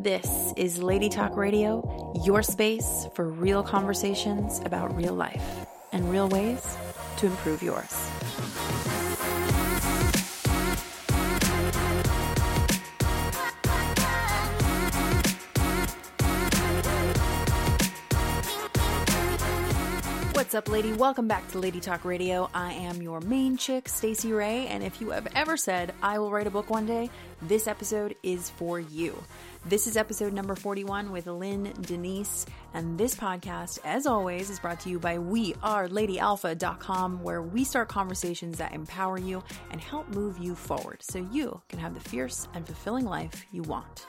This is Lady Talk Radio, your space for real conversations about real life and real ways to improve yours. What's up, lady? Welcome back to Lady Talk Radio. I am your main chick, Stacey Ray, and if you have ever said I will write a book one day, this episode is for you. This is episode number 41 with Lynn Denise, and this podcast, as always, is brought to you by WeAreLadyAlpha.com, where we start conversations that empower you and help move you forward so you can have the fierce and fulfilling life you want.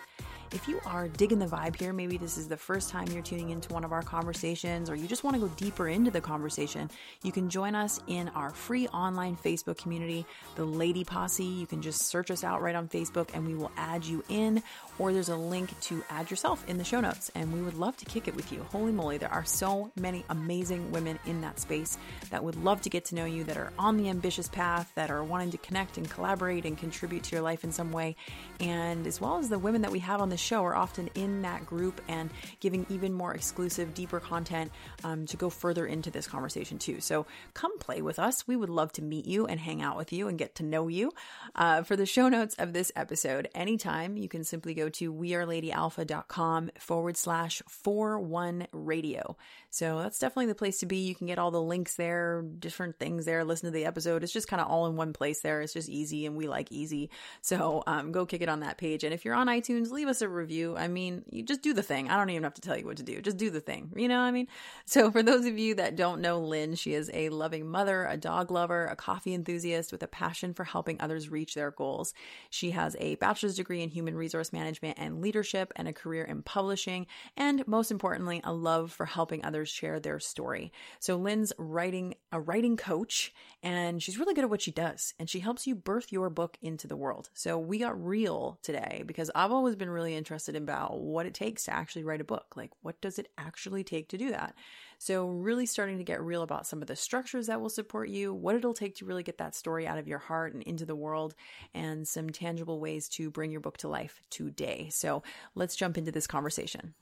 If you are digging the vibe here, maybe this is the first time you're tuning into one of our conversations, or you just want to go deeper into the conversation, you can join us in our free online Facebook community, the Lady Posse. You can just search us out right on Facebook and we will add you in, or there's a link to add yourself in the show notes, and we would love to kick it with you. Holy moly, there are so many amazing women in that space that would love to get to know you, that are on the ambitious path, that are wanting to connect and collaborate and contribute to your life in some way, and as well as the women that we have on the show are often in that group and giving even more exclusive, deeper content um, to go further into this conversation too. So come play with us. We would love to meet you and hang out with you and get to know you. Uh, for the show notes of this episode, anytime you can simply go to weareladyalpha.com forward slash 41 radio. So that's definitely the place to be. You can get all the links there, different things there, listen to the episode. It's just kind of all in one place there. It's just easy and we like easy. So um, go kick it on that page. And if you're on iTunes, leave us a review. I mean, you just do the thing. I don't even have to tell you what to do. Just do the thing. You know what I mean? So for those of you that don't know Lynn, she is a loving mother, a dog lover, a coffee enthusiast with a passion for helping others reach their goals. She has a bachelor's degree in human resource management and leadership and a career in publishing. And most importantly, a love for helping others share their story. So Lynn's writing a writing coach and she's really good at what she does and she helps you birth your book into the world. So we got real today because I've always been really interested about what it takes to actually write a book. Like what does it actually take to do that? So really starting to get real about some of the structures that will support you, what it'll take to really get that story out of your heart and into the world and some tangible ways to bring your book to life today. So let's jump into this conversation.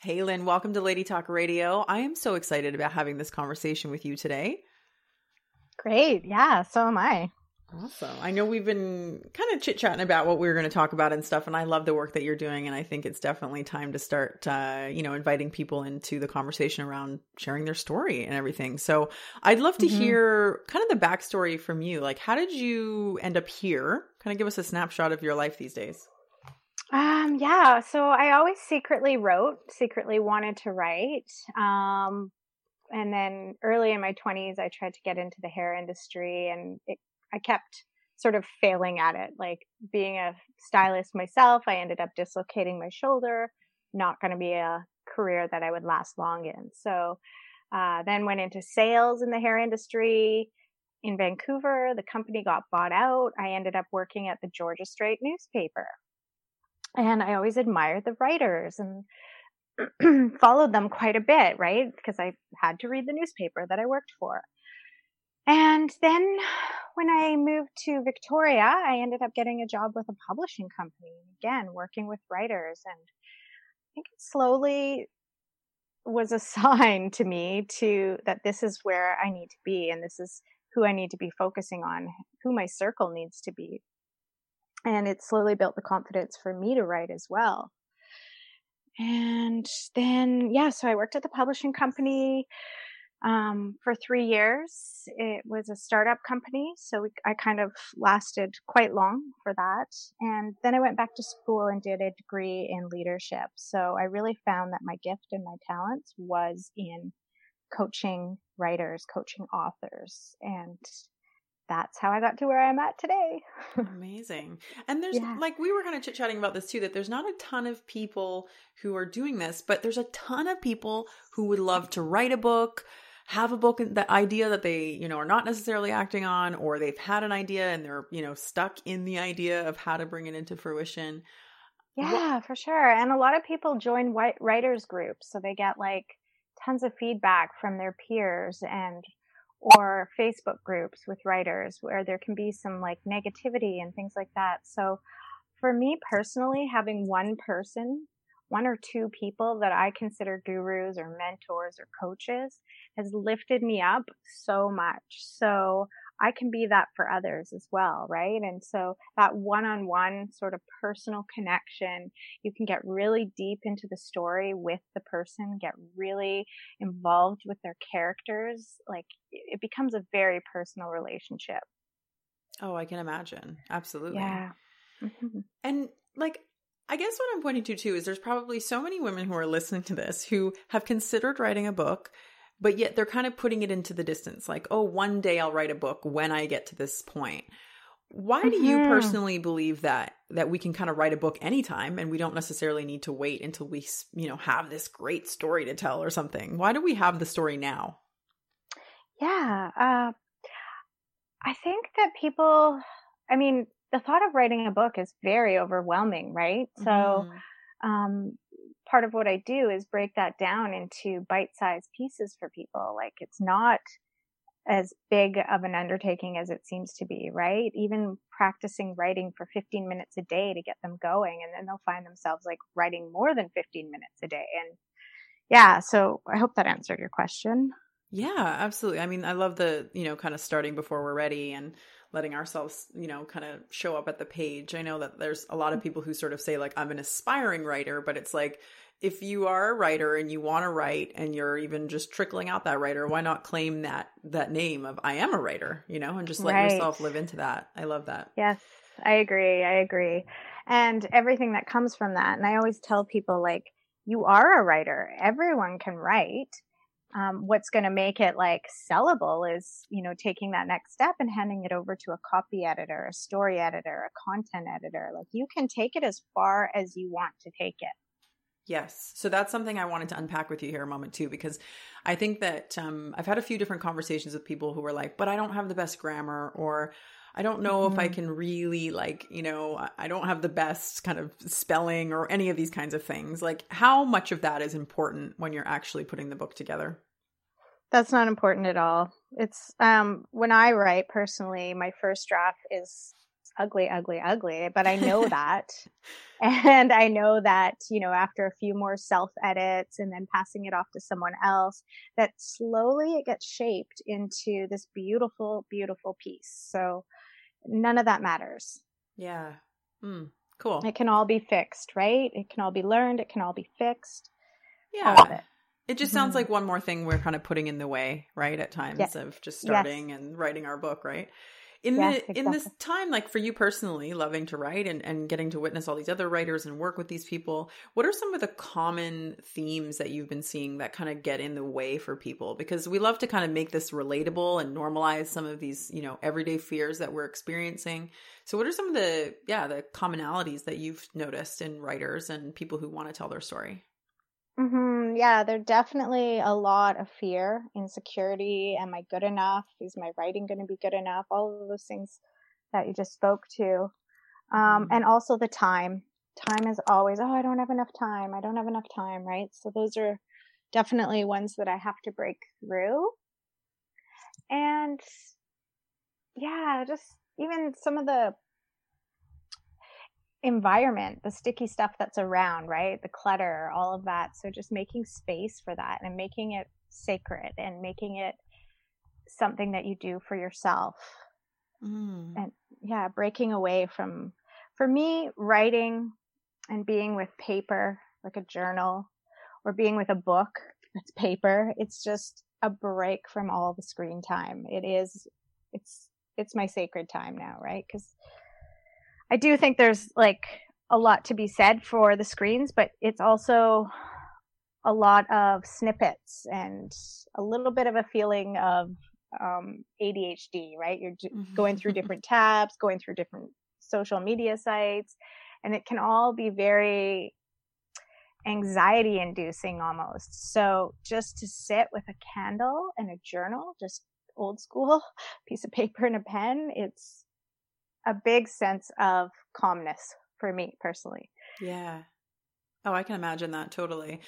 Hey, Lynn, welcome to Lady Talk Radio. I am so excited about having this conversation with you today. Great. Yeah, so am I. Awesome. I know we've been kind of chit chatting about what we were going to talk about and stuff, and I love the work that you're doing. And I think it's definitely time to start, uh, you know, inviting people into the conversation around sharing their story and everything. So I'd love to mm-hmm. hear kind of the backstory from you. Like, how did you end up here? Kind of give us a snapshot of your life these days. Um, yeah, so I always secretly wrote, secretly wanted to write. Um, and then early in my 20s, I tried to get into the hair industry and it, I kept sort of failing at it. Like being a stylist myself, I ended up dislocating my shoulder, not going to be a career that I would last long in. So, uh, then went into sales in the hair industry in Vancouver. The company got bought out. I ended up working at the Georgia Straight newspaper and I always admired the writers and followed them quite a bit, right? Because I had to read the newspaper that I worked for. And then when I moved to Victoria, I ended up getting a job with a publishing company, again, working with writers. And I think it slowly was a sign to me to that this is where I need to be and this is who I need to be focusing on, who my circle needs to be and it slowly built the confidence for me to write as well and then yeah so i worked at the publishing company um, for three years it was a startup company so we, i kind of lasted quite long for that and then i went back to school and did a degree in leadership so i really found that my gift and my talents was in coaching writers coaching authors and that's how I got to where I'm at today. Amazing. And there's yeah. like we were kind of chit chatting about this too that there's not a ton of people who are doing this, but there's a ton of people who would love to write a book, have a book the idea that they, you know, are not necessarily acting on or they've had an idea and they're, you know, stuck in the idea of how to bring it into fruition. Yeah, what- for sure. And a lot of people join white writers groups so they get like tons of feedback from their peers and or Facebook groups with writers where there can be some like negativity and things like that. So for me personally, having one person, one or two people that I consider gurus or mentors or coaches has lifted me up so much. So I can be that for others as well, right? And so that one on one sort of personal connection, you can get really deep into the story with the person, get really involved with their characters. Like it becomes a very personal relationship. Oh, I can imagine. Absolutely. Yeah. Mm-hmm. And like, I guess what I'm pointing to too is there's probably so many women who are listening to this who have considered writing a book but yet they're kind of putting it into the distance like oh one day i'll write a book when i get to this point. Why do mm-hmm. you personally believe that that we can kind of write a book anytime and we don't necessarily need to wait until we you know have this great story to tell or something? Why do we have the story now? Yeah uh, i think that people i mean the thought of writing a book is very overwhelming right mm-hmm. so um, part of what I do is break that down into bite-sized pieces for people. Like it's not as big of an undertaking as it seems to be, right? Even practicing writing for 15 minutes a day to get them going and then they'll find themselves like writing more than 15 minutes a day. And yeah, so I hope that answered your question. Yeah, absolutely. I mean, I love the, you know, kind of starting before we're ready and letting ourselves, you know, kind of show up at the page. I know that there's a lot of people who sort of say like I'm an aspiring writer, but it's like if you are a writer and you want to write and you're even just trickling out that writer, why not claim that that name of I am a writer, you know, and just let right. yourself live into that. I love that. Yes, I agree. I agree. And everything that comes from that. And I always tell people like you are a writer. Everyone can write um, what's going to make it like sellable is you know taking that next step and handing it over to a copy editor a story editor a content editor like you can take it as far as you want to take it Yes. So that's something I wanted to unpack with you here a moment too, because I think that um, I've had a few different conversations with people who were like, but I don't have the best grammar, or I don't know mm-hmm. if I mm-hmm. can really, like, you know, I don't have the best kind of spelling or any of these kinds of things. Like, how much of that is important when you're actually putting the book together? That's not important at all. It's um when I write personally, my first draft is ugly, ugly, ugly, but I know that. and I know that, you know, after a few more self edits and then passing it off to someone else, that slowly it gets shaped into this beautiful, beautiful piece. So none of that matters. Yeah. Mm, cool. It can all be fixed, right? It can all be learned. It can all be fixed. Yeah. It just sounds mm-hmm. like one more thing we're kind of putting in the way, right? At times yes. of just starting yes. and writing our book, right? In yes, the exactly. in this time, like for you personally, loving to write and, and getting to witness all these other writers and work with these people, what are some of the common themes that you've been seeing that kind of get in the way for people? Because we love to kind of make this relatable and normalize some of these, you know, everyday fears that we're experiencing. So what are some of the yeah, the commonalities that you've noticed in writers and people who want to tell their story? Mm-hmm. Yeah, there's definitely a lot of fear, insecurity. Am I good enough? Is my writing going to be good enough? All of those things that you just spoke to. Um, mm-hmm. And also the time. Time is always, oh, I don't have enough time. I don't have enough time, right? So those are definitely ones that I have to break through. And yeah, just even some of the environment, the sticky stuff that's around, right? The clutter, all of that. So just making space for that and making it sacred and making it something that you do for yourself. Mm. And yeah, breaking away from, for me, writing and being with paper, like a journal, or being with a book that's paper, it's just a break from all the screen time. It is, it's, it's my sacred time now, right? Because I do think there's like a lot to be said for the screens, but it's also a lot of snippets and a little bit of a feeling of um, ADHD, right? You're mm-hmm. going through different tabs, going through different social media sites, and it can all be very anxiety inducing almost. So just to sit with a candle and a journal, just old school piece of paper and a pen, it's a big sense of calmness for me personally. Yeah. Oh, I can imagine that totally.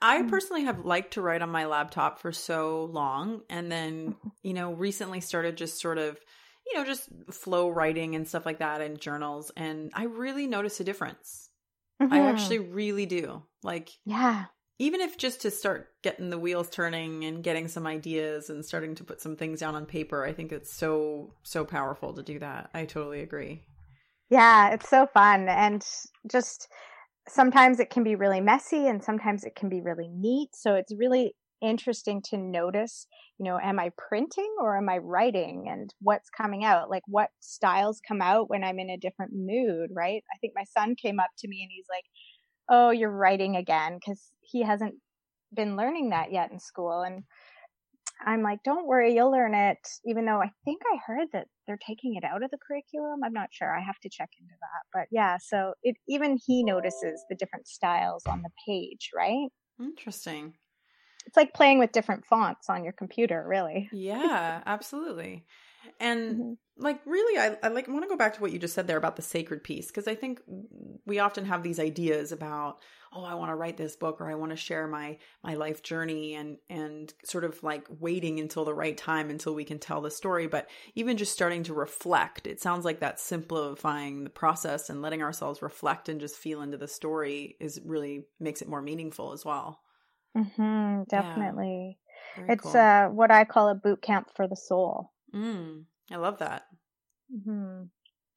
I mm-hmm. personally have liked to write on my laptop for so long and then, mm-hmm. you know, recently started just sort of you know, just flow writing and stuff like that in journals. And I really notice a difference. Mm-hmm. I actually really do. Like, yeah. Even if just to start getting the wheels turning and getting some ideas and starting to put some things down on paper, I think it's so, so powerful to do that. I totally agree. Yeah, it's so fun. And just sometimes it can be really messy and sometimes it can be really neat. So it's really interesting to notice, you know, am I printing or am I writing and what's coming out? Like what styles come out when I'm in a different mood, right? I think my son came up to me and he's like, Oh, you're writing again because he hasn't been learning that yet in school. And I'm like, don't worry, you'll learn it. Even though I think I heard that they're taking it out of the curriculum. I'm not sure. I have to check into that. But yeah, so it even he notices the different styles on the page, right? Interesting it's like playing with different fonts on your computer, really. Yeah, absolutely. And mm-hmm. like really I, I like want to go back to what you just said there about the sacred piece because I think we often have these ideas about oh I want to write this book or I want to share my my life journey and and sort of like waiting until the right time until we can tell the story but even just starting to reflect it sounds like that simplifying the process and letting ourselves reflect and just feel into the story is really makes it more meaningful as well. Mm-hmm, definitely. Yeah. It's cool. uh, what I call a boot camp for the soul. Mm, I love that. Mm-hmm.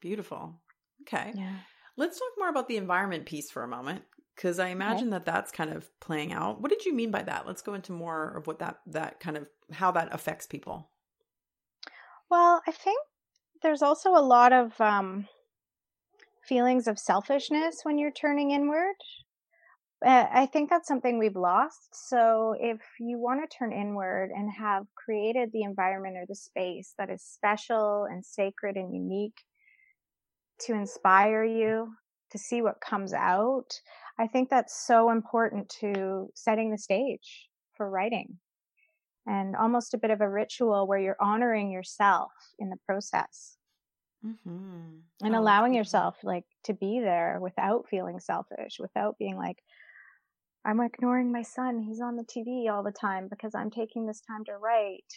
Beautiful. Okay. Yeah. Let's talk more about the environment piece for a moment because I imagine okay. that that's kind of playing out. What did you mean by that? Let's go into more of what that that kind of how that affects people. Well, I think there's also a lot of um, feelings of selfishness when you're turning inward. Uh, I think that's something we've lost. So if you want to turn inward and have created the environment or the space that is special and sacred and unique to inspire you to see what comes out, I think that's so important to setting the stage for writing and almost a bit of a ritual where you're honoring yourself in the process. Mm-hmm. And oh, allowing yourself like to be there without feeling selfish, without being like, I'm ignoring my son. He's on the TV all the time because I'm taking this time to write.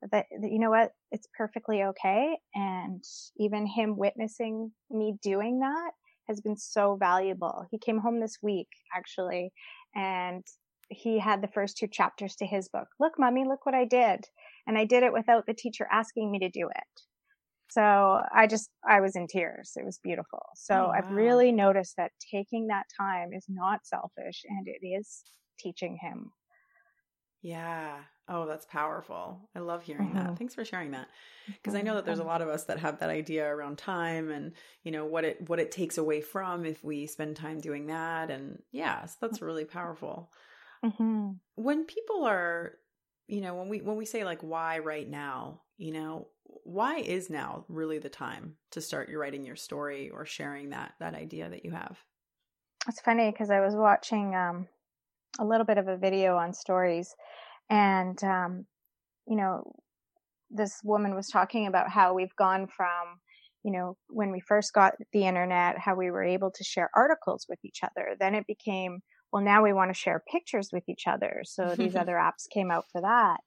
That, that, you know what? It's perfectly okay. And even him witnessing me doing that has been so valuable. He came home this week actually and he had the first two chapters to his book. Look, mommy, look what I did. And I did it without the teacher asking me to do it. So I just, I was in tears. It was beautiful. So oh, wow. I've really noticed that taking that time is not selfish and it is teaching him. Yeah. Oh, that's powerful. I love hearing mm-hmm. that. Thanks for sharing that. Because I know that there's a lot of us that have that idea around time and, you know, what it what it takes away from if we spend time doing that and yeah, so that's really powerful. Mm-hmm. When people are, you know, when we when we say like why right now, you know, why is now really the time to start your writing your story or sharing that that idea that you have? It's funny because I was watching um, a little bit of a video on stories, and um, you know, this woman was talking about how we've gone from you know when we first got the internet how we were able to share articles with each other. Then it became well now we want to share pictures with each other. So these other apps came out for that.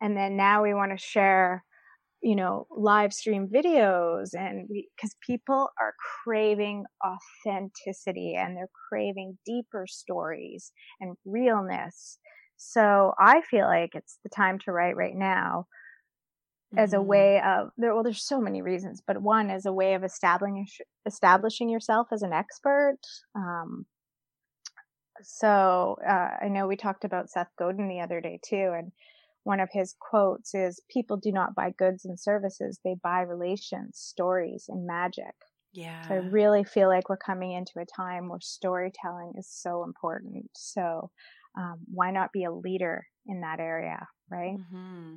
And then now we want to share you know live stream videos and because people are craving authenticity and they're craving deeper stories and realness so i feel like it's the time to write right now mm-hmm. as a mm-hmm. way of there well there's so many reasons but one as a way of establishing establishing yourself as an expert um, so uh, i know we talked about seth godin the other day too and one of his quotes is people do not buy goods and services they buy relations stories and magic. Yeah so i really feel like we're coming into a time where storytelling is so important. So um, why not be a leader in that area right? Mm-hmm.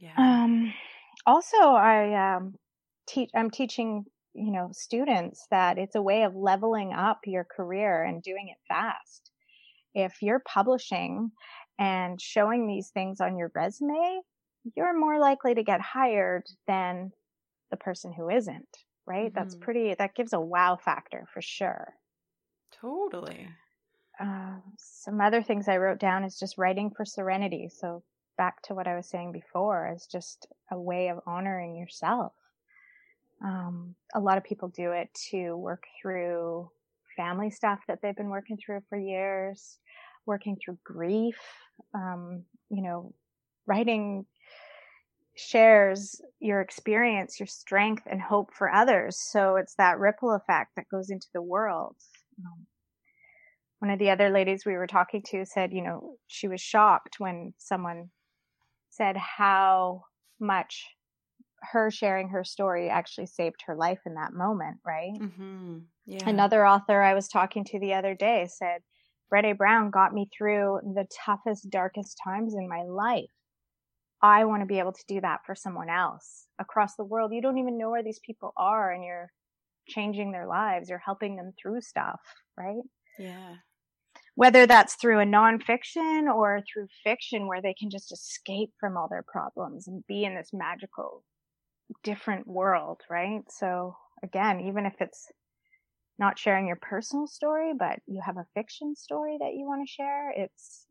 yeah. Um, also i um, teach i'm teaching you know students that it's a way of leveling up your career and doing it fast. If you're publishing and showing these things on your resume, you're more likely to get hired than the person who isn't, right? Mm-hmm. That's pretty, that gives a wow factor for sure. Totally. Uh, some other things I wrote down is just writing for serenity. So back to what I was saying before as just a way of honoring yourself. Um, a lot of people do it to work through family stuff that they've been working through for years, working through grief, um, you know, writing shares your experience, your strength and hope for others. So it's that ripple effect that goes into the world. Um, one of the other ladies we were talking to said, you know, she was shocked when someone said how much her sharing her story actually saved her life in that moment, right? Mm-hmm. Yeah. Another author I was talking to the other day said, Brene Brown got me through the toughest, darkest times in my life. I want to be able to do that for someone else across the world. You don't even know where these people are and you're changing their lives. You're helping them through stuff, right? Yeah. Whether that's through a nonfiction or through fiction where they can just escape from all their problems and be in this magical, different world, right? So again, even if it's not sharing your personal story, but you have a fiction story that you want to share, it's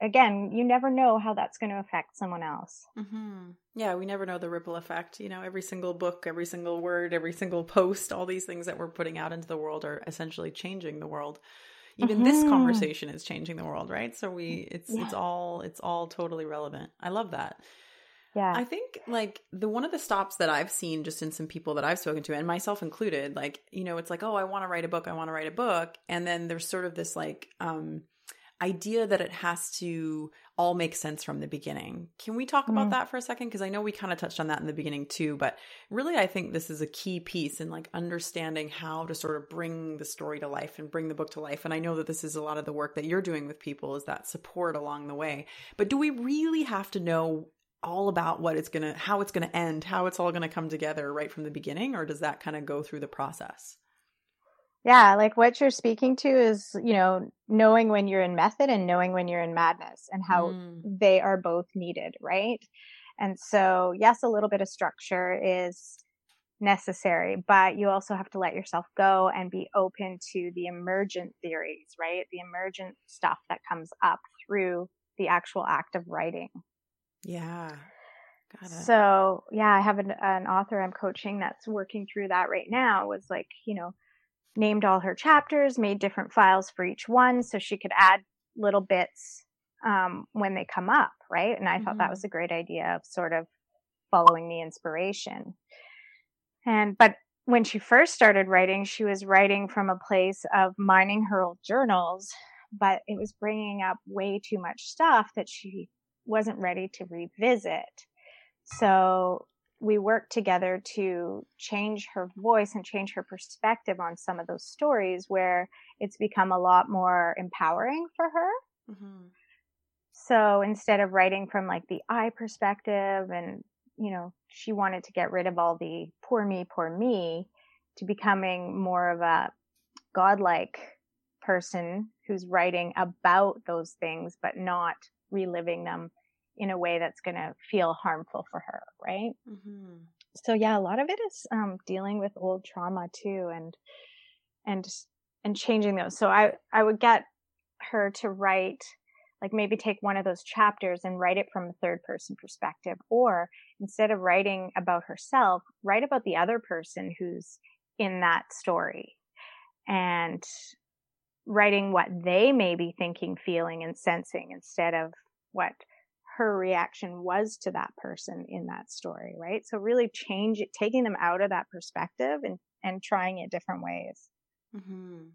again, you never know how that's going to affect someone else. Mm-hmm. Yeah, we never know the ripple effect. You know, every single book, every single word, every single post, all these things that we're putting out into the world are essentially changing the world. Even mm-hmm. this conversation is changing the world, right? So we, it's yeah. it's all it's all totally relevant. I love that. Yeah. I think like the one of the stops that I've seen just in some people that I've spoken to and myself included, like, you know, it's like, oh, I want to write a book, I want to write a book. And then there's sort of this like um idea that it has to all make sense from the beginning. Can we talk about mm. that for a second? Because I know we kind of touched on that in the beginning too, but really I think this is a key piece in like understanding how to sort of bring the story to life and bring the book to life. And I know that this is a lot of the work that you're doing with people is that support along the way. But do we really have to know all about what it's going to how it's going to end, how it's all going to come together right from the beginning or does that kind of go through the process? Yeah, like what you're speaking to is, you know, knowing when you're in method and knowing when you're in madness and how mm. they are both needed, right? And so, yes, a little bit of structure is necessary, but you also have to let yourself go and be open to the emergent theories, right? The emergent stuff that comes up through the actual act of writing. Yeah. So, yeah, I have an, an author I'm coaching that's working through that right now was like, you know, named all her chapters, made different files for each one so she could add little bits um, when they come up, right? And I mm-hmm. thought that was mm-hmm. a great idea of sort of following the inspiration. And, but when she first started writing, she was writing from a place of mining her old journals, but it was bringing up way too much stuff that she wasn't ready to revisit. So we worked together to change her voice and change her perspective on some of those stories where it's become a lot more empowering for her. Mm-hmm. So instead of writing from like the I perspective and, you know, she wanted to get rid of all the poor me, poor me to becoming more of a godlike person who's writing about those things, but not reliving them in a way that's going to feel harmful for her, right? Mm-hmm. So yeah, a lot of it is um, dealing with old trauma too, and and and changing those. So I I would get her to write like maybe take one of those chapters and write it from a third person perspective or instead of writing about herself write about the other person who's in that story and writing what they may be thinking feeling and sensing instead of what her reaction was to that person in that story, right? So really change it, taking them out of that perspective and, and trying it different ways. Mm-hmm.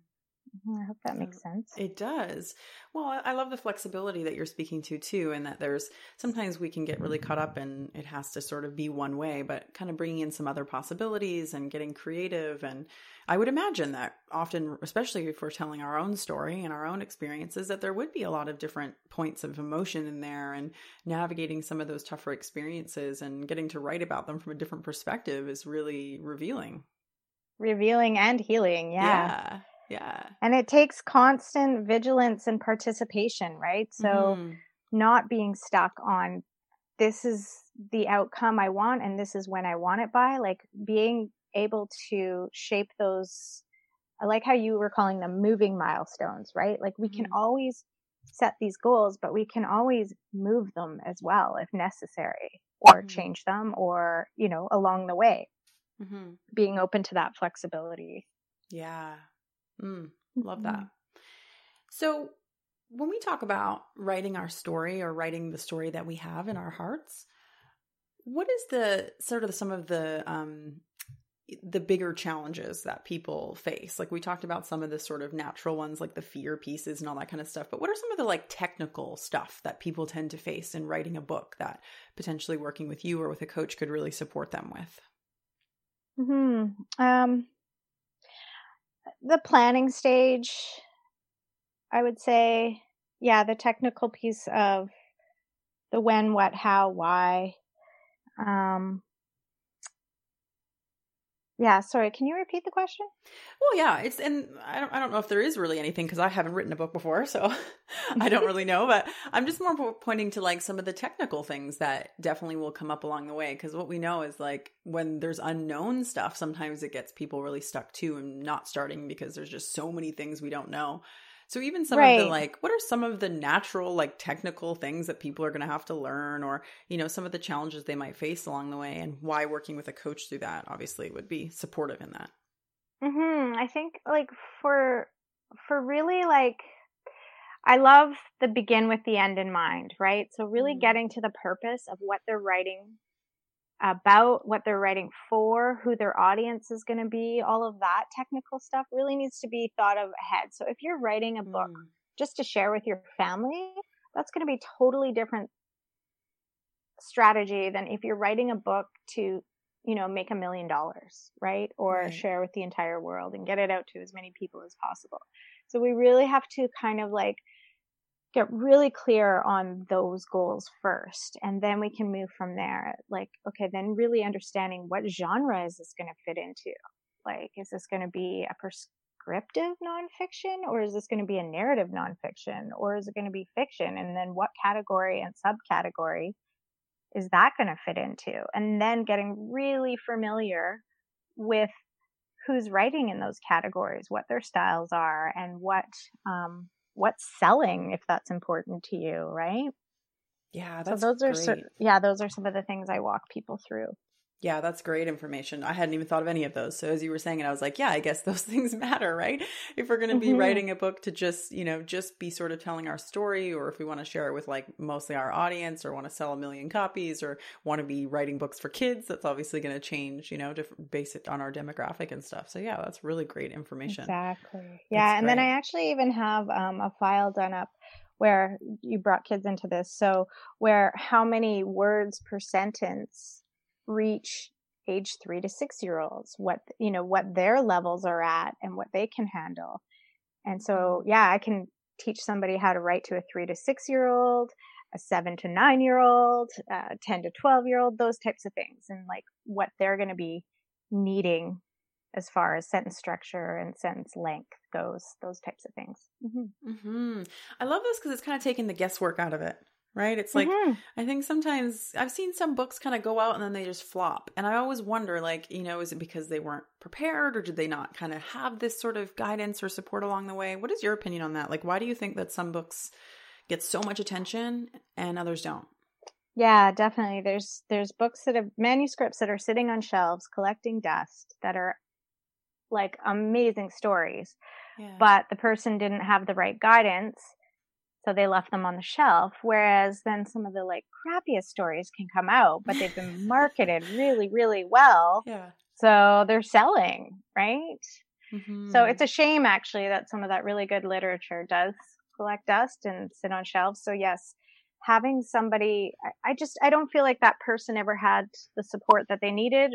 Mm-hmm, I hope that makes sense. It does. Well, I love the flexibility that you're speaking to too, and that there's sometimes we can get really caught up and it has to sort of be one way, but kind of bringing in some other possibilities and getting creative. And I would imagine that often, especially if we're telling our own story and our own experiences, that there would be a lot of different points of emotion in there and navigating some of those tougher experiences and getting to write about them from a different perspective is really revealing. Revealing and healing. Yeah. Yeah. Yeah. And it takes constant vigilance and participation, right? So mm-hmm. not being stuck on this is the outcome I want and this is when I want it by, like being able to shape those I like how you were calling them moving milestones, right? Like we mm-hmm. can always set these goals, but we can always move them as well if necessary or mm-hmm. change them or, you know, along the way. Mm-hmm. Being open to that flexibility. Yeah. Mm, love that. Mm-hmm. So, when we talk about writing our story or writing the story that we have in our hearts, what is the sort of some of the um, the bigger challenges that people face? Like we talked about some of the sort of natural ones, like the fear pieces and all that kind of stuff. But what are some of the like technical stuff that people tend to face in writing a book that potentially working with you or with a coach could really support them with? Mm hmm. Um, the planning stage, I would say, yeah, the technical piece of the when, what, how, why. Um, yeah, sorry. Can you repeat the question? Well, yeah, it's and I don't I don't know if there is really anything because I haven't written a book before, so I don't really know. But I'm just more pointing to like some of the technical things that definitely will come up along the way. Because what we know is like when there's unknown stuff, sometimes it gets people really stuck too and not starting because there's just so many things we don't know. So even some right. of the like what are some of the natural like technical things that people are going to have to learn or you know some of the challenges they might face along the way and why working with a coach through that obviously would be supportive in that. Mhm. I think like for for really like I love the begin with the end in mind, right? So really mm-hmm. getting to the purpose of what they're writing about what they're writing for, who their audience is going to be, all of that technical stuff really needs to be thought of ahead. So if you're writing a book mm. just to share with your family, that's going to be totally different strategy than if you're writing a book to, you know, make a million dollars, right? Or right. share with the entire world and get it out to as many people as possible. So we really have to kind of like get really clear on those goals first and then we can move from there. Like okay then really understanding what genre is this going to fit into? Like is this going to be a prescriptive nonfiction or is this going to be a narrative nonfiction or is it going to be fiction? And then what category and subcategory is that going to fit into? And then getting really familiar with who's writing in those categories what their styles are and what um, what's selling if that's important to you, right? Yeah, that's so those great. are so, yeah, those are some of the things I walk people through. Yeah, that's great information. I hadn't even thought of any of those. So as you were saying it, I was like, yeah, I guess those things matter, right? If we're going to be mm-hmm. writing a book to just, you know, just be sort of telling our story or if we want to share it with like mostly our audience or want to sell a million copies or want to be writing books for kids, that's obviously going to change, you know, different base it on our demographic and stuff. So yeah, that's really great information. Exactly. Yeah, that's and great. then I actually even have um, a file done up where you brought kids into this. So where how many words per sentence reach age three to six year olds, what, you know, what their levels are at and what they can handle. And so, mm-hmm. yeah, I can teach somebody how to write to a three to six year old, a seven to nine year old, uh, 10 to 12 year old, those types of things and like what they're going to be needing as far as sentence structure and sentence length goes, those types of things. Mm-hmm. Mm-hmm. I love this because it's kind of taking the guesswork out of it right? It's like mm-hmm. I think sometimes I've seen some books kind of go out and then they just flop. And I always wonder like, you know, is it because they weren't prepared or did they not kind of have this sort of guidance or support along the way? What is your opinion on that? Like why do you think that some books get so much attention and others don't? Yeah, definitely. There's there's books that have manuscripts that are sitting on shelves collecting dust that are like amazing stories. Yeah. But the person didn't have the right guidance so they left them on the shelf. Whereas then some of the like crappiest stories can come out, but they've been marketed really, really well. Yeah. So they're selling, right? Mm-hmm. So it's a shame actually that some of that really good literature does collect dust and sit on shelves. So yes, having somebody, I, I just, I don't feel like that person ever had the support that they needed.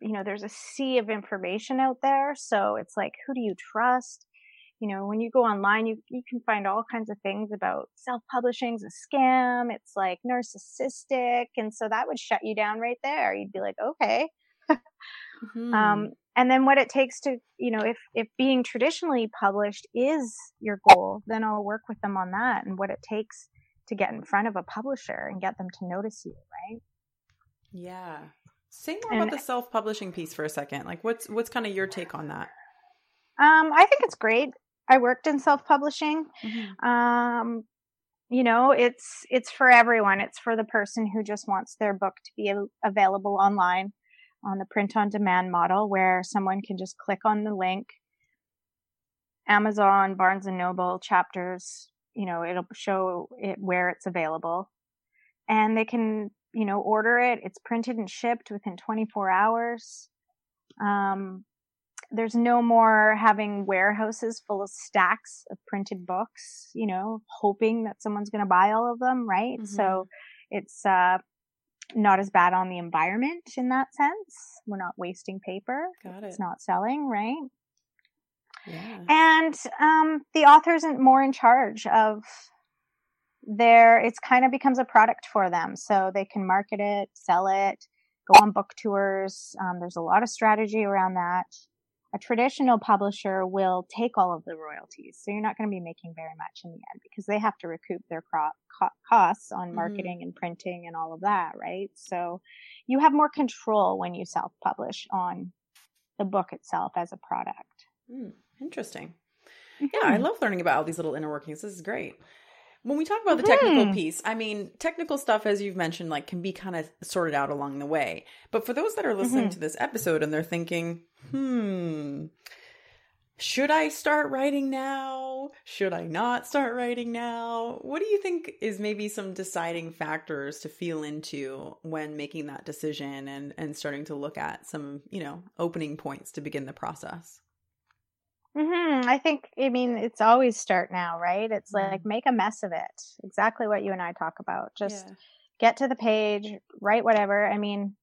You know, there's a sea of information out there. So it's like, who do you trust? You know, when you go online, you, you can find all kinds of things about self-publishing is a scam. It's like narcissistic. And so that would shut you down right there. You'd be like, okay. mm-hmm. um, and then what it takes to, you know, if, if being traditionally published is your goal, then I'll work with them on that and what it takes to get in front of a publisher and get them to notice you. Right. Yeah. Say more and, about the self-publishing piece for a second. Like what's, what's kind of your take on that? Um, I think it's great. I worked in self publishing. Mm-hmm. Um, you know, it's it's for everyone. It's for the person who just wants their book to be available online on the print on demand model where someone can just click on the link Amazon, Barnes and Noble chapters, you know, it'll show it where it's available and they can, you know, order it. It's printed and shipped within 24 hours. Um, there's no more having warehouses full of stacks of printed books, you know, hoping that someone's going to buy all of them, right? Mm-hmm. So it's uh, not as bad on the environment in that sense. We're not wasting paper. Got it. It's not selling, right? Yeah. And um, the author isn't more in charge of their, it's kind of becomes a product for them. So they can market it, sell it, go on book tours. Um, there's a lot of strategy around that. A traditional publisher will take all of the royalties. So you're not going to be making very much in the end because they have to recoup their co- costs on mm-hmm. marketing mm-hmm. and printing and all of that, right? So you have more control when you self publish on the book itself as a product. Mm. Interesting. Mm-hmm. Yeah, I love learning about all these little inner workings. This is great. When we talk about the technical mm-hmm. piece, I mean, technical stuff, as you've mentioned, like can be kind of sorted out along the way. But for those that are listening mm-hmm. to this episode and they're thinking, hmm, should I start writing now? Should I not start writing now? What do you think is maybe some deciding factors to feel into when making that decision and, and starting to look at some, you know, opening points to begin the process? Mm-hmm. I think, I mean, it's always start now, right? It's mm-hmm. like make a mess of it. Exactly what you and I talk about. Just yeah. get to the page, write whatever. I mean,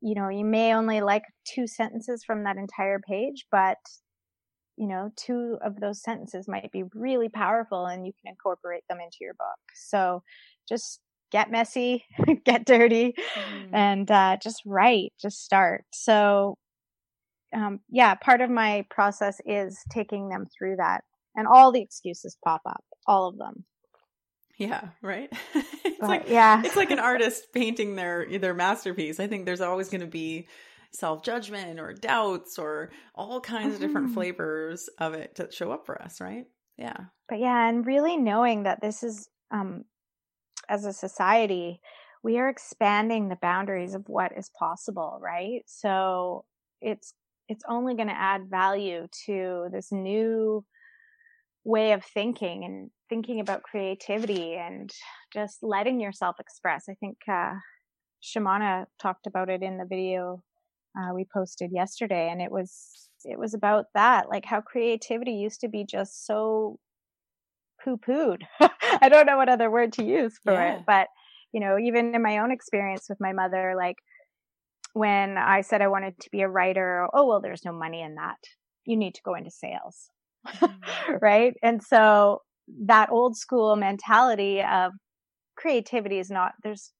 you know, you may only like two sentences from that entire page, but you know, two of those sentences might be really powerful and you can incorporate them into your book. So just get messy, get dirty, mm. and uh, just write, just start. So um, yeah, part of my process is taking them through that, and all the excuses pop up, all of them. Yeah, right. it's but, like yeah, it's like an artist painting their their masterpiece. I think there's always going to be self judgment or doubts or all kinds mm-hmm. of different mm-hmm. flavors of it to show up for us, right? Yeah. But yeah, and really knowing that this is um as a society, we are expanding the boundaries of what is possible, right? So it's it's only going to add value to this new way of thinking and thinking about creativity and just letting yourself express. I think uh, Shamana talked about it in the video uh, we posted yesterday, and it was it was about that, like how creativity used to be just so poo pooed. I don't know what other word to use for yeah. it, but you know, even in my own experience with my mother, like when I said I wanted to be a writer, oh, well, there's no money in that. You need to go into sales. Mm-hmm. right. And so that old school mentality of creativity is not, there's,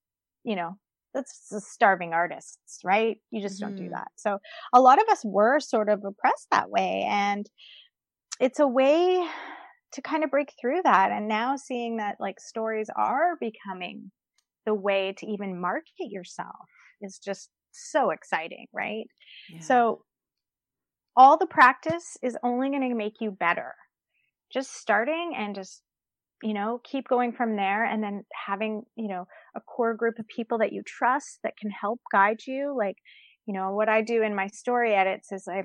you know, that's starving artists, right? You just mm-hmm. don't do mm-hmm. that. So a lot of us were sort of oppressed that way. And it's a way to kind of break through that. And now seeing that like stories are becoming the way to even market yourself is just so exciting, right? Yeah. So all the practice is only going to make you better. Just starting and just, you know, keep going from there and then having, you know, a core group of people that you trust that can help guide you. Like, you know, what I do in my story edits is I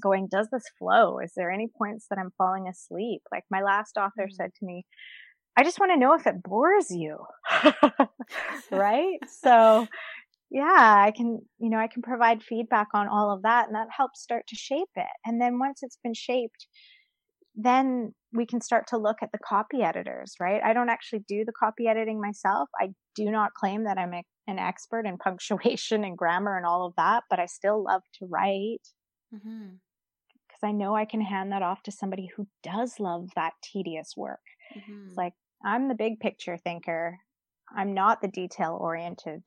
going, does this flow? Is there any points that I'm falling asleep? Like my last author mm-hmm. said to me, I just want to know if it bores you. right? So yeah, I can, you know, I can provide feedback on all of that and that helps start to shape it. And then once it's been shaped, then we can start to look at the copy editors, right? I don't actually do the copy editing myself. I do not claim that I'm a, an expert in punctuation and grammar and all of that, but I still love to write because mm-hmm. I know I can hand that off to somebody who does love that tedious work. Mm-hmm. It's like, I'm the big picture thinker. I'm not the detail oriented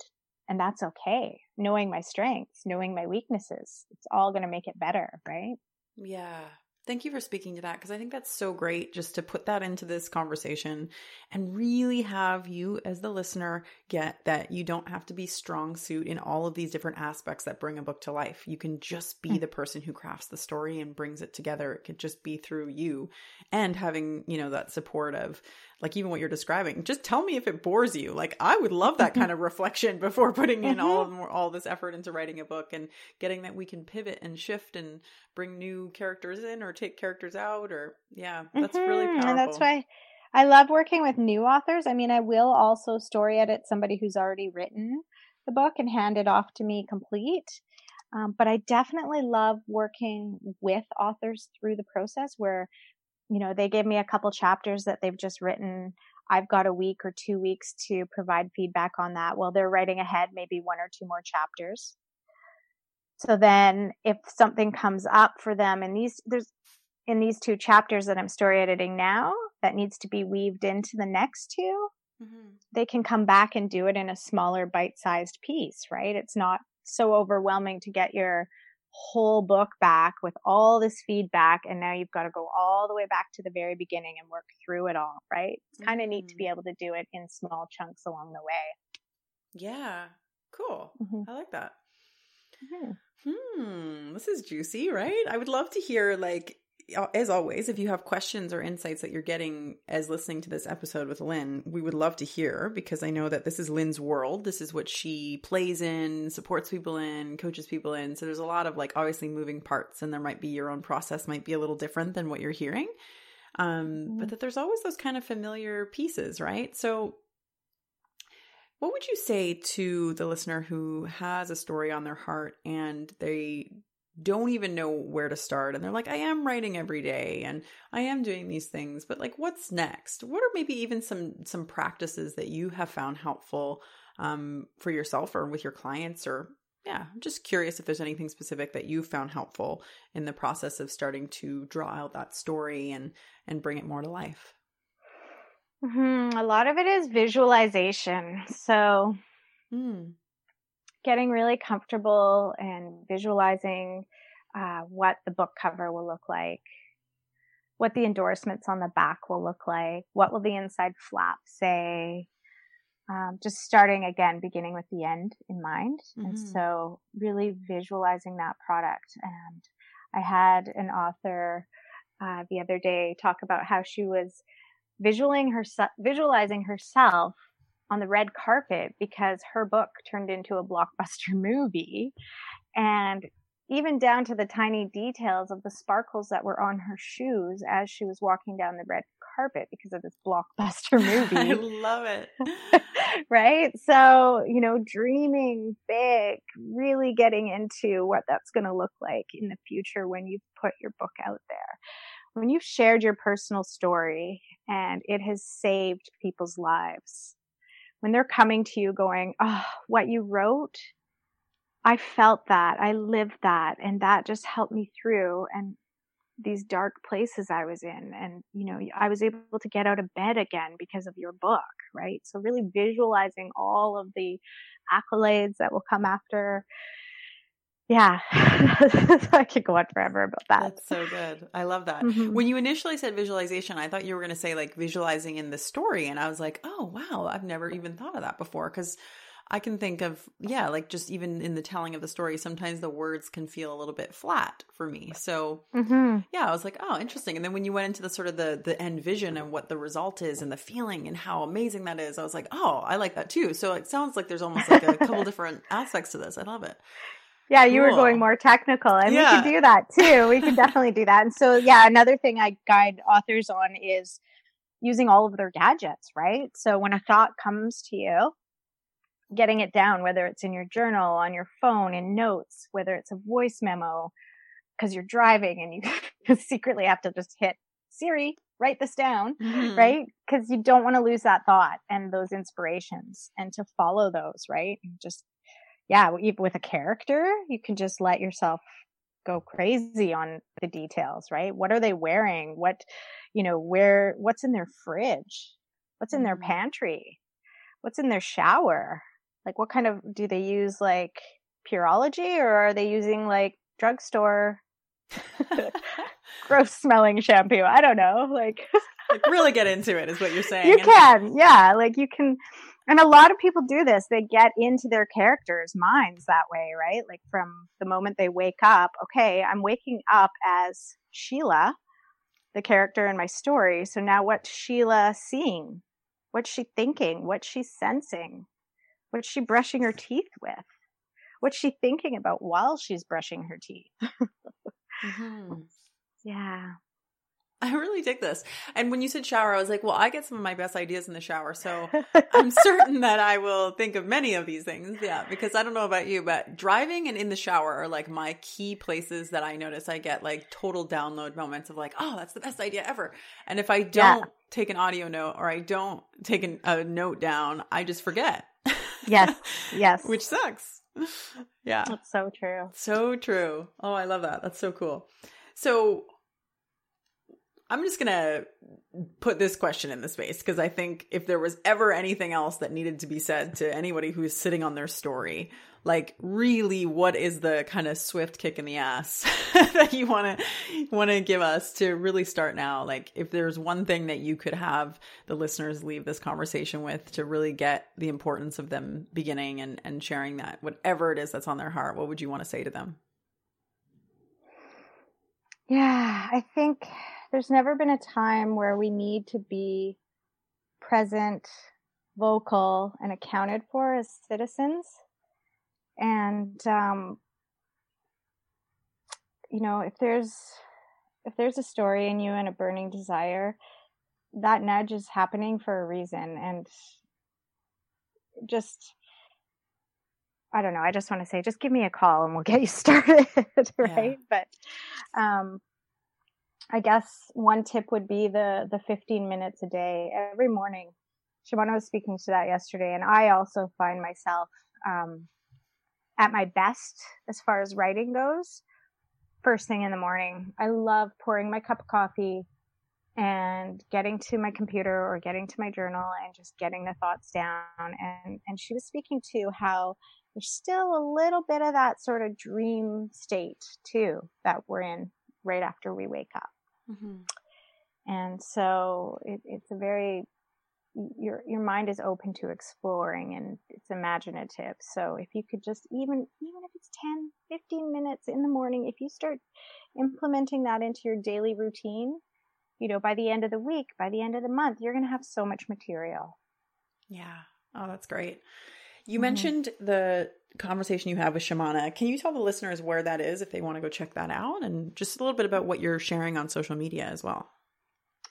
and that's okay. Knowing my strengths, knowing my weaknesses, it's all going to make it better, right? Yeah. Thank you for speaking to that because I think that's so great just to put that into this conversation and really have you, as the listener, get that you don't have to be strong suit in all of these different aspects that bring a book to life. You can just be mm. the person who crafts the story and brings it together. It could just be through you and having, you know, that support of like even what you're describing. Just tell me if it bores you. Like I would love that kind of reflection before putting in all of mm-hmm. all this effort into writing a book and getting that we can pivot and shift and bring new characters in or take characters out or yeah, that's mm-hmm. really powerful. And that's why I love working with new authors. I mean, I will also story edit somebody who's already written the book and hand it off to me complete. Um, but I definitely love working with authors through the process where you know, they gave me a couple chapters that they've just written. I've got a week or two weeks to provide feedback on that while they're writing ahead, maybe one or two more chapters. So then if something comes up for them in these, there's in these two chapters that I'm story editing now that needs to be weaved into the next 2 mm-hmm. they can come back and do it in a smaller bite sized piece, right? It's not so overwhelming to get your whole book back with all this feedback and now you've got to go all the way back to the very beginning and work through it all right it's mm-hmm. kind of neat to be mm-hmm. able to do it in small chunks along the way yeah cool mm-hmm. i like that mm-hmm. hmm this is juicy right i would love to hear like as always, if you have questions or insights that you're getting as listening to this episode with Lynn, we would love to hear because I know that this is Lynn's world. This is what she plays in, supports people in, coaches people in. So there's a lot of like obviously moving parts, and there might be your own process might be a little different than what you're hearing. Um, mm-hmm. But that there's always those kind of familiar pieces, right? So what would you say to the listener who has a story on their heart and they don't even know where to start and they're like I am writing every day and I am doing these things but like what's next? What are maybe even some some practices that you have found helpful um, for yourself or with your clients or yeah I'm just curious if there's anything specific that you found helpful in the process of starting to draw out that story and and bring it more to life. Mm-hmm. a lot of it is visualization so mm getting really comfortable and visualizing uh, what the book cover will look like, what the endorsements on the back will look like, what will the inside flap say. Um, just starting again, beginning with the end in mind. Mm-hmm. And so really visualizing that product. And I had an author uh, the other day talk about how she was visualizing, herself, visualizing herself on the red carpet because her book turned into a blockbuster movie. And even down to the tiny details of the sparkles that were on her shoes as she was walking down the red carpet because of this blockbuster movie. I love it. right? So, you know, dreaming big, really getting into what that's going to look like in the future when you put your book out there. When you've shared your personal story and it has saved people's lives, when they're coming to you going, oh, what you wrote, I felt that, I lived that, and that just helped me through and these dark places I was in. And, you know, I was able to get out of bed again because of your book, right? So really visualizing all of the accolades that will come after yeah. I could go on forever about that. That's so good. I love that. Mm-hmm. when you initially said visualization i thought you were going to say like visualizing in the story and i was like oh wow i've never even thought of that before. Because i can think of yeah like just even in the telling of the story sometimes the words can feel a little bit flat for me. So mm-hmm. yeah i was like oh interesting. And then when you went into the sort of the the end vision and what the result is and the feeling and how amazing that is i was like oh i like that too. So it sounds like there's almost like a couple different aspects to this. I love it yeah, you cool. were going more technical, and yeah. we can do that too. We can definitely do that. And so, yeah, another thing I guide authors on is using all of their gadgets, right? So when a thought comes to you, getting it down, whether it's in your journal, on your phone, in notes, whether it's a voice memo, because you're driving and you secretly have to just hit Siri, write this down, mm-hmm. right? Because you don't want to lose that thought and those inspirations and to follow those, right? And just yeah, with a character, you can just let yourself go crazy on the details, right? What are they wearing? What, you know, where, what's in their fridge? What's in their mm-hmm. pantry? What's in their shower? Like, what kind of, do they use like Pureology or are they using like drugstore gross smelling shampoo. I don't know. Like, like really get into it is what you're saying. You can. Yeah. Like you can and a lot of people do this. They get into their characters' minds that way, right? Like from the moment they wake up, okay, I'm waking up as Sheila, the character in my story. So now what's Sheila seeing? What's she thinking? What's she sensing? What's she brushing her teeth with? What's she thinking about while she's brushing her teeth? mm-hmm. Yeah. I really dig this. And when you said shower, I was like, well, I get some of my best ideas in the shower. So I'm certain that I will think of many of these things. Yeah. Because I don't know about you, but driving and in the shower are like my key places that I notice I get like total download moments of like, oh, that's the best idea ever. And if I don't yeah. take an audio note or I don't take an, a note down, I just forget. Yes. Yes. Which sucks. Yeah. That's so true. So true. Oh, I love that. That's so cool. So I'm just going to put this question in the space because I think if there was ever anything else that needed to be said to anybody who's sitting on their story, like really what is the kind of swift kick in the ass that you want to want to give us to really start now? Like if there's one thing that you could have the listeners leave this conversation with to really get the importance of them beginning and and sharing that whatever it is that's on their heart, what would you want to say to them? Yeah, I think there's never been a time where we need to be present, vocal, and accounted for as citizens. And, um, you know, if there's, if there's a story in you and a burning desire, that nudge is happening for a reason. And just, I don't know. I just want to say, just give me a call and we'll get you started, right? Yeah. But, um, I guess one tip would be the the 15 minutes a day every morning. Shimona was speaking to that yesterday, and I also find myself um, at my best as far as writing goes first thing in the morning. I love pouring my cup of coffee and getting to my computer or getting to my journal and just getting the thoughts down. And and she was speaking to how there's still a little bit of that sort of dream state too that we're in right after we wake up. Mm-hmm. And so it, it's a very your your mind is open to exploring and it's imaginative. So if you could just even even if it's 10, 15 minutes in the morning, if you start implementing that into your daily routine, you know, by the end of the week, by the end of the month, you're going to have so much material. Yeah. Oh, that's great. You mm-hmm. mentioned the conversation you have with Shimona. Can you tell the listeners where that is if they want to go check that out and just a little bit about what you're sharing on social media as well?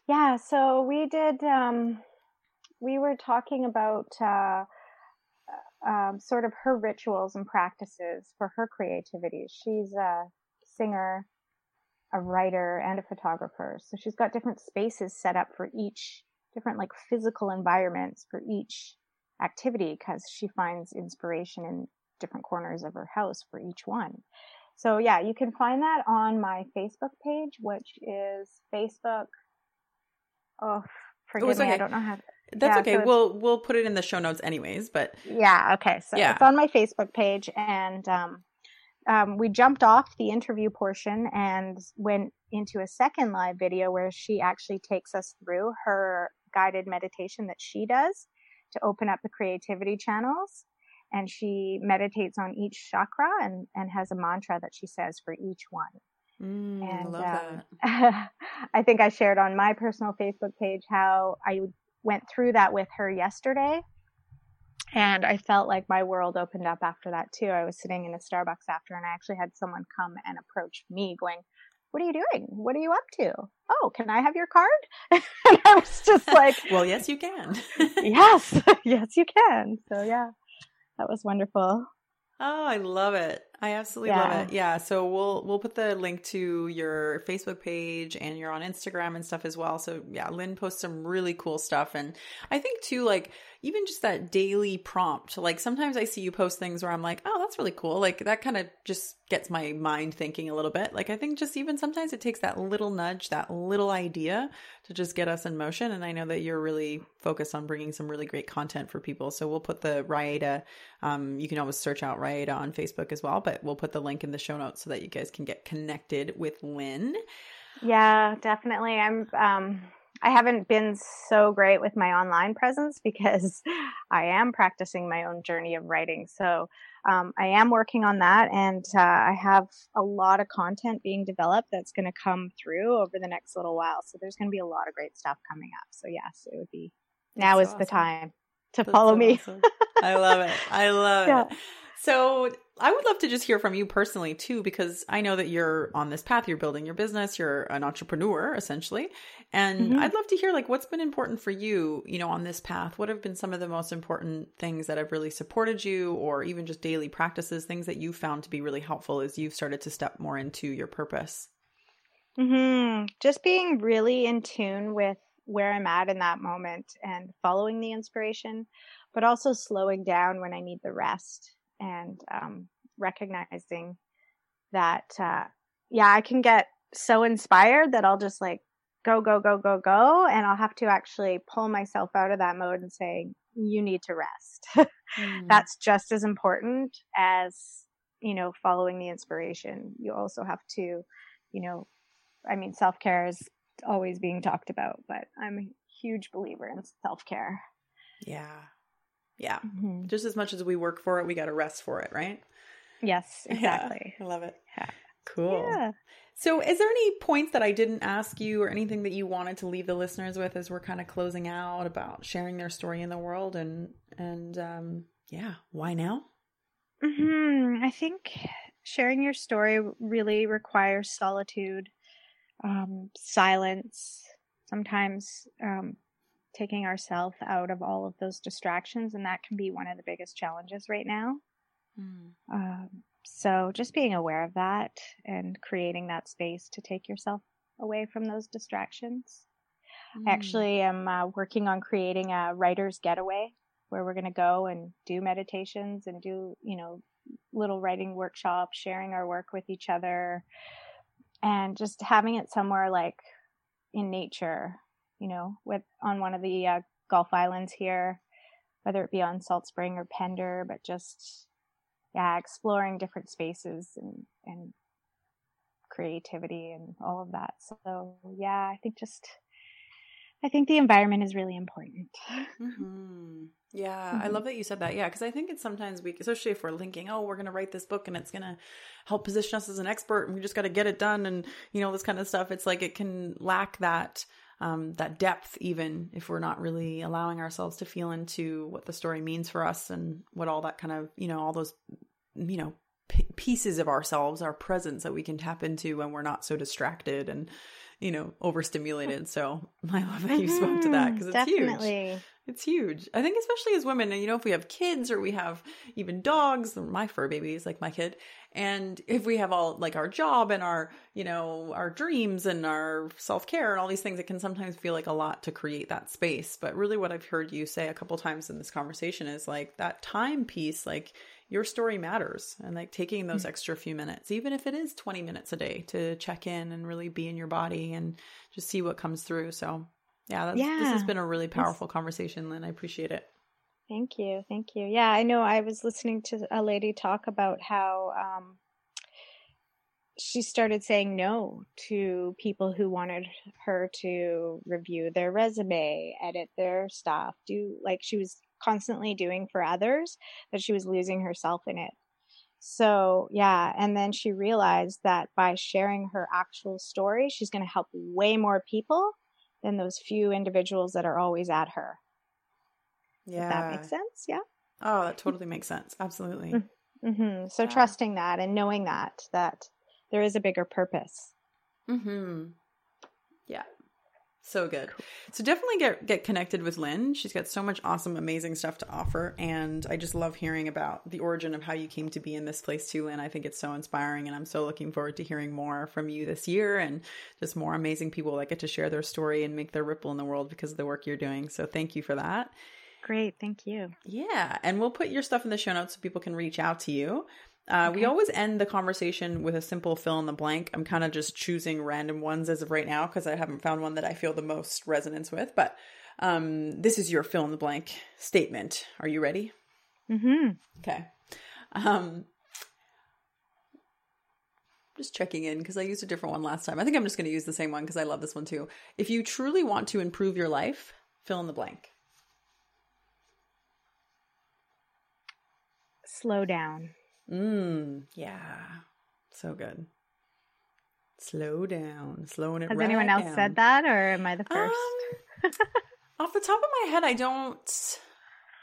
Yeah, so we did, um, we were talking about uh, um, sort of her rituals and practices for her creativity. She's a singer, a writer, and a photographer. So she's got different spaces set up for each, different like physical environments for each activity because she finds inspiration in different corners of her house for each one. So yeah, you can find that on my Facebook page, which is Facebook. Oh, forgive oh, me, okay. I don't know how. To, That's yeah, okay. So we'll we'll put it in the show notes anyways. But yeah, okay. So yeah. it's on my Facebook page, and um, um, we jumped off the interview portion and went into a second live video where she actually takes us through her guided meditation that she does to open up the creativity channels and she meditates on each chakra and, and has a mantra that she says for each one. Mm, and um, I think I shared on my personal Facebook page how I went through that with her yesterday. And I felt like my world opened up after that too. I was sitting in a Starbucks after, and I actually had someone come and approach me going, What are you doing? What are you up to? Oh, can I have your card? and I was just like, Well, yes, you can. yes, yes, you can. So, yeah that was wonderful. Oh, I love it. I absolutely yeah. love it. Yeah. So we'll we'll put the link to your Facebook page and you're on Instagram and stuff as well. So yeah, Lynn posts some really cool stuff. And I think too, like even just that daily prompt. Like sometimes I see you post things where I'm like, oh, that's really cool. Like that kind of just gets my mind thinking a little bit. Like I think just even sometimes it takes that little nudge, that little idea to just get us in motion. And I know that you're really focused on bringing some really great content for people. So we'll put the Raida, um, you can always search out Raida on Facebook as well. But but we'll put the link in the show notes so that you guys can get connected with Lynn. Yeah, definitely. I'm um I haven't been so great with my online presence because I am practicing my own journey of writing. So um, I am working on that, and uh, I have a lot of content being developed that's going to come through over the next little while. So there's going to be a lot of great stuff coming up. So yes, it would be now that's is awesome. the time to that's follow so me. Awesome. I love it. I love yeah. it. So I would love to just hear from you personally too, because I know that you're on this path. You're building your business. You're an entrepreneur essentially, and mm-hmm. I'd love to hear like what's been important for you, you know, on this path. What have been some of the most important things that have really supported you, or even just daily practices, things that you found to be really helpful as you've started to step more into your purpose. Hmm. Just being really in tune with where I'm at in that moment and following the inspiration, but also slowing down when I need the rest and um, recognizing that uh, yeah i can get so inspired that i'll just like go go go go go and i'll have to actually pull myself out of that mode and say you need to rest. Mm. that's just as important as you know following the inspiration. You also have to you know i mean self-care is always being talked about but i'm a huge believer in self-care. Yeah yeah. Mm-hmm. Just as much as we work for it, we got to rest for it, right? Yes, exactly. Yeah, I love it. Yeah. Cool. Yeah. So, is there any points that I didn't ask you or anything that you wanted to leave the listeners with as we're kind of closing out about sharing their story in the world and and um yeah, why now? Mhm. I think sharing your story really requires solitude, um silence, sometimes um taking ourselves out of all of those distractions, and that can be one of the biggest challenges right now. Mm. Um, so just being aware of that and creating that space to take yourself away from those distractions. Mm. I actually am uh, working on creating a writer's getaway where we're going to go and do meditations and do, you know, little writing workshops, sharing our work with each other, and just having it somewhere like in nature you know, with on one of the uh, Gulf Islands here, whether it be on Salt Spring or Pender, but just yeah, exploring different spaces and and creativity and all of that. So yeah, I think just I think the environment is really important. Mm-hmm. Yeah, mm-hmm. I love that you said that. Yeah, because I think it's sometimes we, especially if we're linking, oh, we're going to write this book and it's going to help position us as an expert and we just got to get it done and, you know, this kind of stuff. It's like it can lack that um, that depth, even if we're not really allowing ourselves to feel into what the story means for us and what all that kind of, you know, all those, you know, p- pieces of ourselves, our presence that we can tap into when we're not so distracted and, you know, overstimulated. So I love that you spoke to that because it's Definitely. huge. It's huge. I think especially as women, and you know, if we have kids or we have even dogs, my fur babies, like my kid, and if we have all like our job and our, you know, our dreams and our self-care and all these things, it can sometimes feel like a lot to create that space. But really what I've heard you say a couple times in this conversation is like that time piece, like your story matters and like taking those mm-hmm. extra few minutes, even if it is 20 minutes a day to check in and really be in your body and just see what comes through. So yeah, yeah. this has been a really powerful conversation, Lynn. I appreciate it. Thank you. Thank you. Yeah, I know I was listening to a lady talk about how um, she started saying no to people who wanted her to review their resume, edit their stuff, do like she was constantly doing for others, that she was losing herself in it. So, yeah, and then she realized that by sharing her actual story, she's going to help way more people than those few individuals that are always at her. Yeah. If that makes sense. Yeah. Oh, that totally makes sense. Absolutely. Mm, mm-hmm. So yeah. trusting that and knowing that, that there is a bigger purpose. Hmm. Yeah. So good. Cool. So definitely get get connected with Lynn. She's got so much awesome, amazing stuff to offer, and I just love hearing about the origin of how you came to be in this place too. Lynn, I think it's so inspiring, and I'm so looking forward to hearing more from you this year, and just more amazing people that get to share their story and make their ripple in the world because of the work you're doing. So thank you for that. Great, thank you. Yeah, and we'll put your stuff in the show notes so people can reach out to you. Uh, okay. We always end the conversation with a simple fill in the blank. I'm kind of just choosing random ones as of right now because I haven't found one that I feel the most resonance with. But um, this is your fill in the blank statement. Are you ready? Mm-hmm. Okay. Um, just checking in because I used a different one last time. I think I'm just going to use the same one because I love this one too. If you truly want to improve your life, fill in the blank. Slow down. Mm, yeah. So good. Slow down. Slowing it Has right anyone else down. said that or am I the first? Um, off the top of my head, I don't.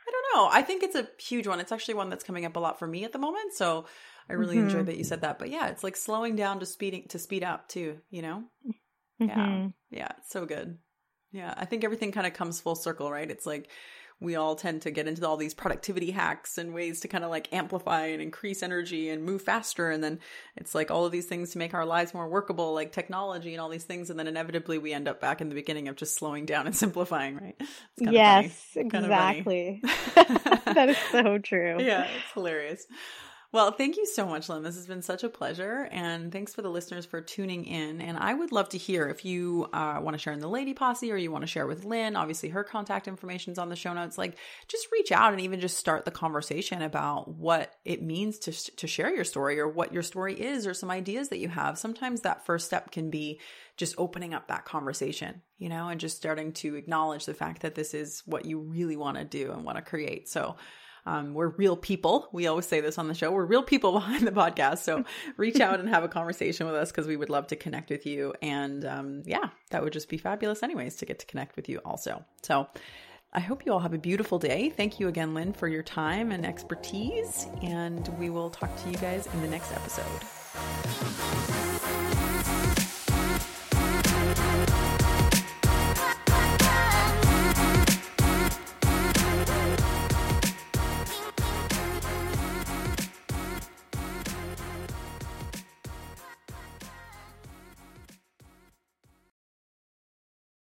I don't know. I think it's a huge one. It's actually one that's coming up a lot for me at the moment. So I really Mhm. enjoyed that you said that. But yeah, it's like slowing down to speeding to speed up too. You know. Yeah. Mhm. Yeah, it's so good. Yeah, I think everything kind of comes full circle, right? It's like we all tend to get into all these productivity hacks and ways to kind of like amplify and increase energy and move faster. And then it's like all of these things to make our lives more workable, like technology and all these things. And then inevitably we end up back in the beginning of just slowing down and simplifying, right? Yes, funny. Kinda funny. exactly. that is so true. yeah, it's hilarious. Well, thank you so much, Lynn. This has been such a pleasure. And thanks for the listeners for tuning in. And I would love to hear if you uh, want to share in the Lady Posse or you want to share with Lynn. Obviously, her contact information is on the show notes. Like, just reach out and even just start the conversation about what it means to, to share your story or what your story is or some ideas that you have. Sometimes that first step can be just opening up that conversation, you know, and just starting to acknowledge the fact that this is what you really want to do and want to create. So, um, we're real people. We always say this on the show. We're real people behind the podcast. So reach out and have a conversation with us because we would love to connect with you. And um, yeah, that would just be fabulous, anyways, to get to connect with you also. So I hope you all have a beautiful day. Thank you again, Lynn, for your time and expertise. And we will talk to you guys in the next episode.